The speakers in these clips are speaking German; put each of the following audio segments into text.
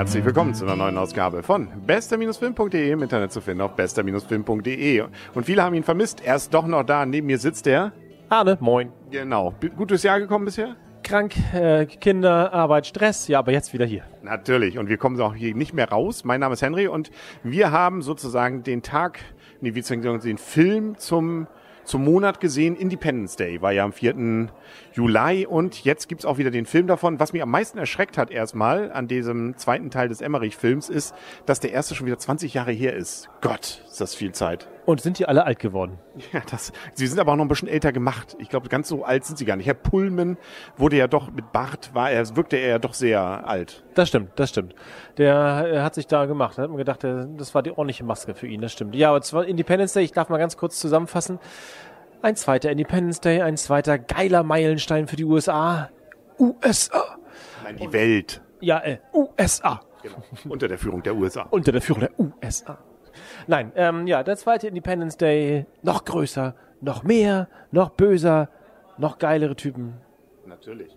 Herzlich willkommen zu einer neuen Ausgabe von bester-film.de im Internet zu finden auf bester-film.de. Und viele haben ihn vermisst. Er ist doch noch da. Neben mir sitzt er. Arne, moin. Genau. B- Gut durchs Jahr gekommen bisher? Krank, äh, Kinder, Arbeit, Stress, ja, aber jetzt wieder hier. Natürlich. Und wir kommen auch hier nicht mehr raus. Mein Name ist Henry und wir haben sozusagen den Tag, nee, wie den Film zum, zum Monat gesehen. Independence Day war ja am 4. Juli und jetzt gibt's auch wieder den Film davon. Was mich am meisten erschreckt hat erstmal an diesem zweiten Teil des Emmerich-Films ist, dass der erste schon wieder 20 Jahre her ist. Gott, ist das viel Zeit. Und sind die alle alt geworden? Ja, das, sie sind aber auch noch ein bisschen älter gemacht. Ich glaube, ganz so alt sind sie gar nicht. Herr Pullman wurde ja doch mit Bart, war er, wirkte er ja doch sehr alt. Das stimmt, das stimmt. Der äh, hat sich da gemacht. Da hat man gedacht, das war die ordentliche Maske für ihn, das stimmt. Ja, aber zwar Independence Day, ich darf mal ganz kurz zusammenfassen. Ein zweiter Independence Day, ein zweiter geiler Meilenstein für die USA. USA. Nein, die Welt. Ja, äh, USA. Genau. Unter der Führung der USA. Unter der Führung der USA. Nein, ähm, ja, der zweite Independence Day, noch größer, noch mehr, noch böser, noch geilere Typen. Natürlich.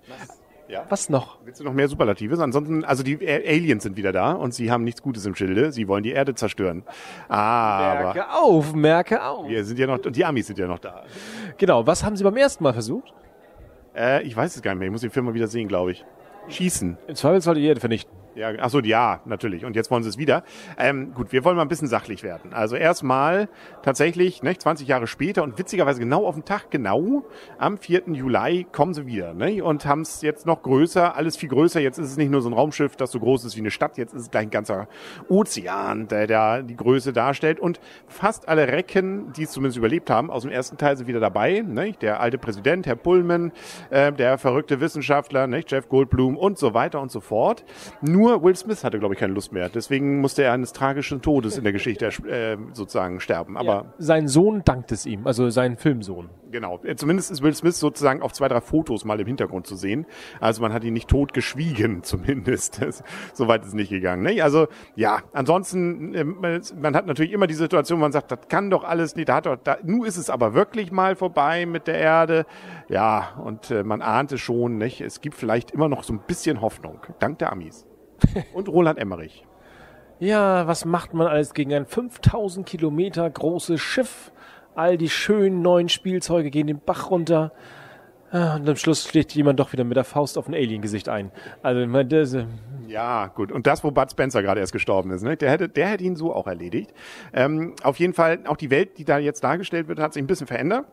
Ja. Was noch? Willst du noch mehr Superlatives? Ansonsten, also die Aliens sind wieder da und sie haben nichts Gutes im Schilde. Sie wollen die Erde zerstören. Aber Merke auf, merke auf. wir sind ja noch, die Amis sind ja noch da. Genau, was haben Sie beim ersten Mal versucht? Äh, ich weiß es gar nicht mehr. Ich muss den Film mal wieder sehen, glaube ich. Schießen. Im Zweifelsfall die Erde vernichten. Ja, ach so, ja, natürlich. Und jetzt wollen sie es wieder. Ähm, gut, wir wollen mal ein bisschen sachlich werden. Also erstmal tatsächlich, ne, 20 Jahre später und witzigerweise genau auf den Tag, genau am 4. Juli kommen sie wieder ne, und haben es jetzt noch größer, alles viel größer. Jetzt ist es nicht nur so ein Raumschiff, das so groß ist wie eine Stadt, jetzt ist es gleich ein ganzer Ozean, der da die Größe darstellt. Und fast alle Recken, die es zumindest überlebt haben, aus dem ersten Teil sind wieder dabei. Ne? Der alte Präsident, Herr Pullman, äh, der verrückte Wissenschaftler, ne? Jeff Goldblum und so weiter und so fort. Nur Will Smith hatte, glaube ich, keine Lust mehr. Deswegen musste er eines tragischen Todes in der Geschichte äh, sozusagen sterben. Aber Ja. Sein Sohn dankt es ihm, also sein Filmsohn. genau, äh, zumindest ist Will Smith sozusagen auf zwei, drei Fotos mal im Hintergrund zu sehen. Also man hat ihn nicht tot geschwiegen, zumindest. Das, so weit ist es nicht gegangen. Ne? Also ja, ansonsten, ähm, man hat natürlich immer die Situation, man sagt, das kann doch alles nicht, da hat doch, da, nun ist es aber wirklich mal vorbei mit der Erde. Ja, und äh, man ahnte schon, nicht? es gibt vielleicht immer noch so ein bisschen Hoffnung, dank der Amis. Und Roland Emmerich. Ja, was macht man alles gegen ein 5000 Kilometer großes Schiff? All die schönen neuen Spielzeuge gehen den Bach runter. Ah, Und am Schluss schlägt jemand doch wieder mit der Faust auf ein Alien-Gesicht ein. Also, das, äh, Ja, gut. Und das, wo Bud Spencer gerade erst gestorben ist, ne? der, hätte, der hätte ihn so auch erledigt. Ähm, auf jeden Fall, auch die Welt, die da jetzt dargestellt wird, hat sich ein bisschen verändert.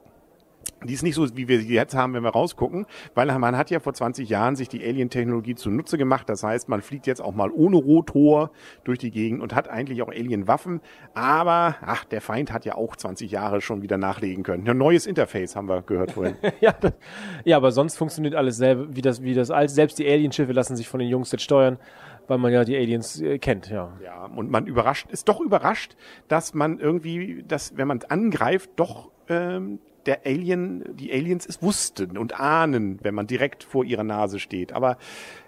Die ist nicht so, wie wir sie jetzt haben, wenn wir rausgucken, weil man hat ja vor 20 Jahren sich die Alien-Technologie zunutze gemacht. Das heißt, man fliegt jetzt auch mal ohne Rotor durch die Gegend und hat eigentlich auch Alien-Waffen. Aber, ach, der Feind hat ja auch 20 Jahre schon wieder nachlegen können. Ein neues Interface haben wir gehört vorhin. ja, das, ja, aber sonst funktioniert alles selber, wie das, wie das alte. Selbst die Alienschiffe lassen sich von den Jungs jetzt steuern, weil man ja die Aliens äh, kennt, ja. Ja, und man überrascht, ist doch überrascht, dass man irgendwie, dass, wenn man angreift, doch ähm, der Alien, die Aliens es wussten und ahnen, wenn man direkt vor ihrer Nase steht. Aber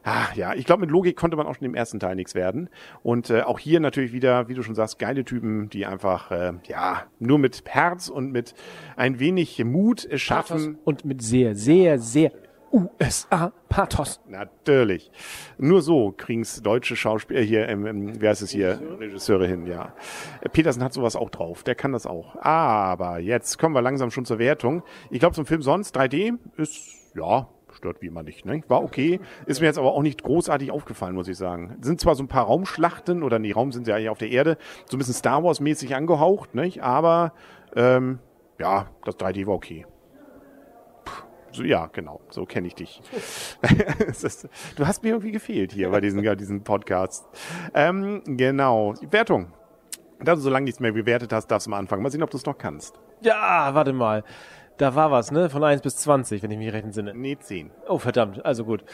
ah, ja, ich glaube, mit Logik konnte man auch schon im ersten Teil nichts werden. Und äh, auch hier natürlich wieder, wie du schon sagst, geile Typen, die einfach äh, ja nur mit Herz und mit ein wenig Mut es schaffen. Und mit sehr, sehr, sehr USA-Pathos. Natürlich. Nur so kriegen's deutsche Schauspieler hier, ähm, ähm, wer ist es hier? Regisseure hin, ja. Äh, Petersen hat sowas auch drauf, der kann das auch. Aber jetzt kommen wir langsam schon zur Wertung. Ich glaube, zum Film sonst 3D ist, ja, stört wie immer nicht. Ne? War okay, ist mir jetzt aber auch nicht großartig aufgefallen, muss ich sagen. Sind zwar so ein paar Raumschlachten, oder nee, Raum sind sie ja eigentlich auf der Erde, so ein bisschen Star Wars-mäßig angehaucht, nicht? aber ähm, ja, das 3D war okay. So, ja, genau, so kenne ich dich. Ist, du hast mir irgendwie gefehlt hier bei diesen, ja, diesen Podcasts. Ähm, genau, Wertung. Da du so lange nichts mehr bewertet hast, darfst du mal anfangen. Mal sehen, ob du es noch kannst. Ja, warte mal. Da war was, ne? Von 1 bis 20, wenn ich mich recht entsinne. Nee, 10. Oh, verdammt. Also gut.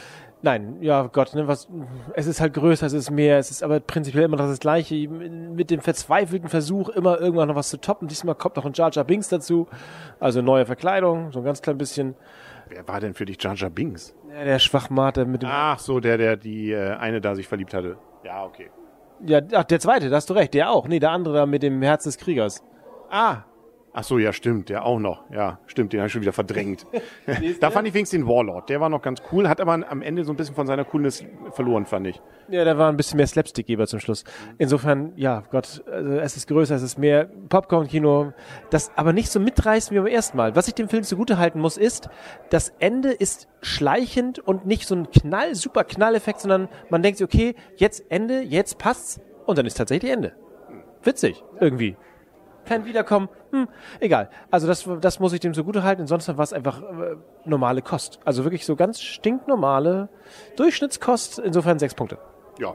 Nein, ja Gott, ne, was, es ist halt größer, es ist mehr, es ist aber prinzipiell immer noch das Gleiche, mit dem verzweifelten Versuch, immer irgendwann noch was zu toppen. Diesmal kommt noch ein Jar Jar Binks dazu, also neue Verkleidung, so ein ganz klein bisschen. Wer war denn für dich Jar Jar Binks? Ja, der Schwachmate mit dem, Ach so, der, der die äh, eine da sich verliebt hatte. Ja, okay. ja, ach, der zweite, da hast du recht, der auch. Nee, der andere da mit dem Herz des Kriegers. Ah, Ach so, ja, stimmt, der auch noch. Ja, stimmt, den habe ich schon wieder verdrängt. da fand ich wenigstens den Warlord. Der war noch ganz cool, hat aber am Ende so ein bisschen von seiner Coolness verloren, fand ich. Ja, der war ein bisschen mehr Slapstick-Geber zum Schluss. Insofern, ja, Gott, also es ist größer, es ist mehr Popcorn-Kino, das aber nicht so mitreißt wie beim ersten Mal. Was ich dem Film zugute halten muss, ist, das Ende ist schleichend und nicht so ein Knall, super Knalleffekt, sondern man denkt sich, okay, jetzt Ende, jetzt passt's und dann ist tatsächlich Ende. Witzig, irgendwie kein Wiederkommen, hm, egal. Also das, das muss ich dem so gut halten. Ansonsten war es einfach äh, normale Kost. Also wirklich so ganz stinknormale Durchschnittskost. Insofern sechs Punkte. Ja.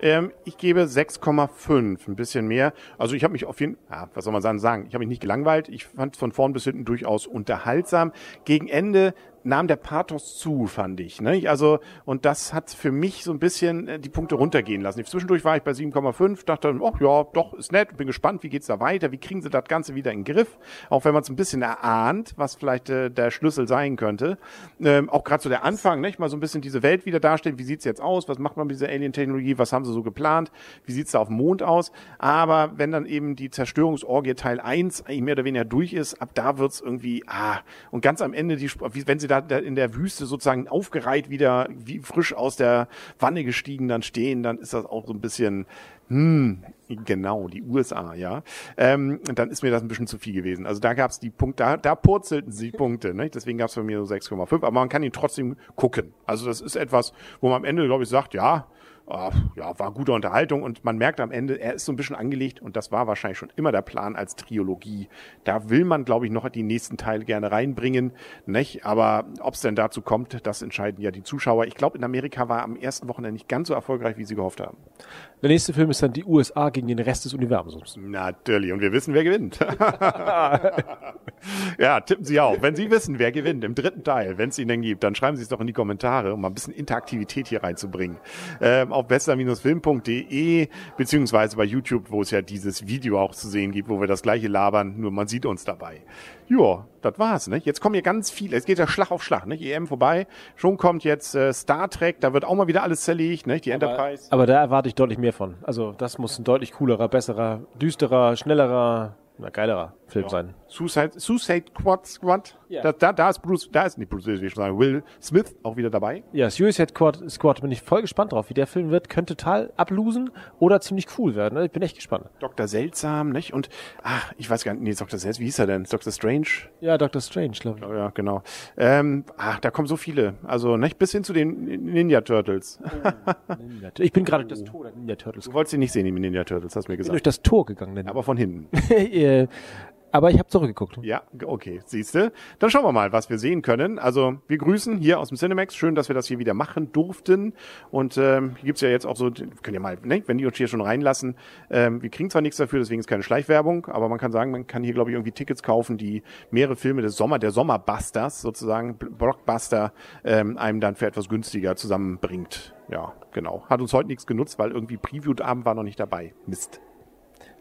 Ähm, ich gebe 6,5, ein bisschen mehr. Also ich habe mich auf jeden ja, was soll man sagen, ich habe mich nicht gelangweilt. Ich fand es von vorn bis hinten durchaus unterhaltsam. Gegen Ende nahm der Pathos zu, fand ich. Ne? Also, und das hat für mich so ein bisschen äh, die Punkte runtergehen lassen. Zwischendurch war ich bei 7,5, dachte, oh ja, doch, ist nett, bin gespannt, wie geht's da weiter, wie kriegen sie das Ganze wieder in den Griff, auch wenn man es ein bisschen erahnt, was vielleicht äh, der Schlüssel sein könnte. Ähm, auch gerade so der Anfang, nicht? mal so ein bisschen diese Welt wieder darstellen, wie sieht's jetzt aus, was macht man mit dieser Alien-Technologie, was haben sie so geplant, wie sieht's da auf dem Mond aus, aber wenn dann eben die Zerstörungsorgie Teil 1 mehr oder weniger durch ist, ab da wird's irgendwie, ah, und ganz am Ende, die, wenn sie da in der Wüste sozusagen aufgereiht wieder, wie frisch aus der Wanne gestiegen dann stehen, dann ist das auch so ein bisschen, hm, genau, die USA, ja. Ähm, dann ist mir das ein bisschen zu viel gewesen. Also da gab es die Punkte, da, da purzelten sie Punkte, ne? deswegen gab es bei mir so 6,5, aber man kann ihn trotzdem gucken. Also das ist etwas, wo man am Ende, glaube ich, sagt, ja, äh, ja, war gute Unterhaltung und man merkt am Ende, er ist so ein bisschen angelegt und das war wahrscheinlich schon immer der Plan als Trilogie. Da will man, glaube ich, noch die nächsten Teile gerne reinbringen, nicht? Aber ob es denn dazu kommt, das entscheiden ja die Zuschauer. Ich glaube, in Amerika war am ersten Wochenende nicht ganz so erfolgreich, wie sie gehofft haben. Der nächste Film ist dann die USA gegen den Rest des Universums. Natürlich. Und wir wissen, wer gewinnt. ja, tippen Sie auch. Wenn Sie wissen, wer gewinnt im dritten Teil, wenn es ihn denn gibt, dann schreiben Sie es doch in die Kommentare, um mal ein bisschen Interaktivität hier reinzubringen. Ähm, auf besser-film.de beziehungsweise bei YouTube, wo es ja dieses Video auch zu sehen gibt, wo wir das gleiche labern, nur man sieht uns dabei. Ja, das war's, ne? Jetzt kommen hier ganz viele, es geht ja Schlag auf Schlag, ne? EM vorbei, schon kommt jetzt äh, Star Trek, da wird auch mal wieder alles zerlegt, ne? Die Enterprise. Aber, aber da erwarte ich deutlich mehr von. Also das muss ein deutlich coolerer, besserer, düsterer, schnellerer, na, geilerer Film ja. sein. Suicide, Suicide Squad, Squad. Ja. Da, da, da ist Bruce, da ist nicht Bruce, will ich schon sagen, Will Smith auch wieder dabei. Ja, Suicide Squad, Squad bin ich voll gespannt drauf, wie der Film wird. Könnte total ablosen oder ziemlich cool werden. Ne? Ich bin echt gespannt. Dr. Seltsam, nicht? Und, ach, ich weiß gar nicht, nee, Dr. Seltsam, wie hieß er denn? Dr. Strange? Ja, Dr. Strange, glaube ich. Oh, ja, genau. Ähm, ach, da kommen so viele. Also, nicht? Bis hin zu den Ninja Turtles. Oh, Ninja. Ich bin gerade durch das Tor der Ninja Turtles. Du wolltest sie nicht sehen, die Ninja Turtles, hast du mir gesagt. Ich bin durch das Tor gegangen. Aber von hinten. Aber ich habe zurückgeguckt. Ja, okay, siehste. Dann schauen wir mal, was wir sehen können. Also wir grüßen hier aus dem Cinemax. Schön, dass wir das hier wieder machen durften. Und ähm, hier gibt's ja jetzt auch so, können ja mal, ne, wenn die uns hier schon reinlassen, ähm, wir kriegen zwar nichts dafür, deswegen ist keine Schleichwerbung, aber man kann sagen, man kann hier, glaube ich, irgendwie Tickets kaufen, die mehrere Filme des Sommer, der Sommerbusters, sozusagen, Blockbuster, ähm, einem dann für etwas günstiger zusammenbringt. Ja, genau. Hat uns heute nichts genutzt, weil irgendwie Preview-Abend war noch nicht dabei. Mist.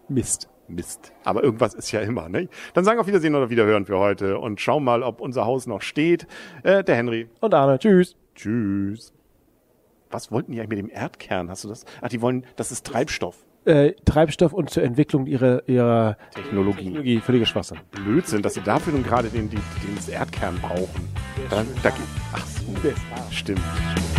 Mist. Mist. Aber irgendwas ist ja immer, ne? Dann sagen wir auf Wiedersehen oder Wiederhören für heute und schauen mal, ob unser Haus noch steht. Äh, der Henry. Und Arne. Tschüss. Tschüss. Was wollten die eigentlich mit dem Erdkern? Hast du das? Ach, die wollen, das ist Treibstoff. Äh, Treibstoff und zur Entwicklung ihrer, ihrer Technologie. Technologie. Völliger Schwachsinn. Blödsinn, dass sie dafür nun gerade den, den, den Erdkern brauchen. Dann, da, ach so, stimmt. stimmt.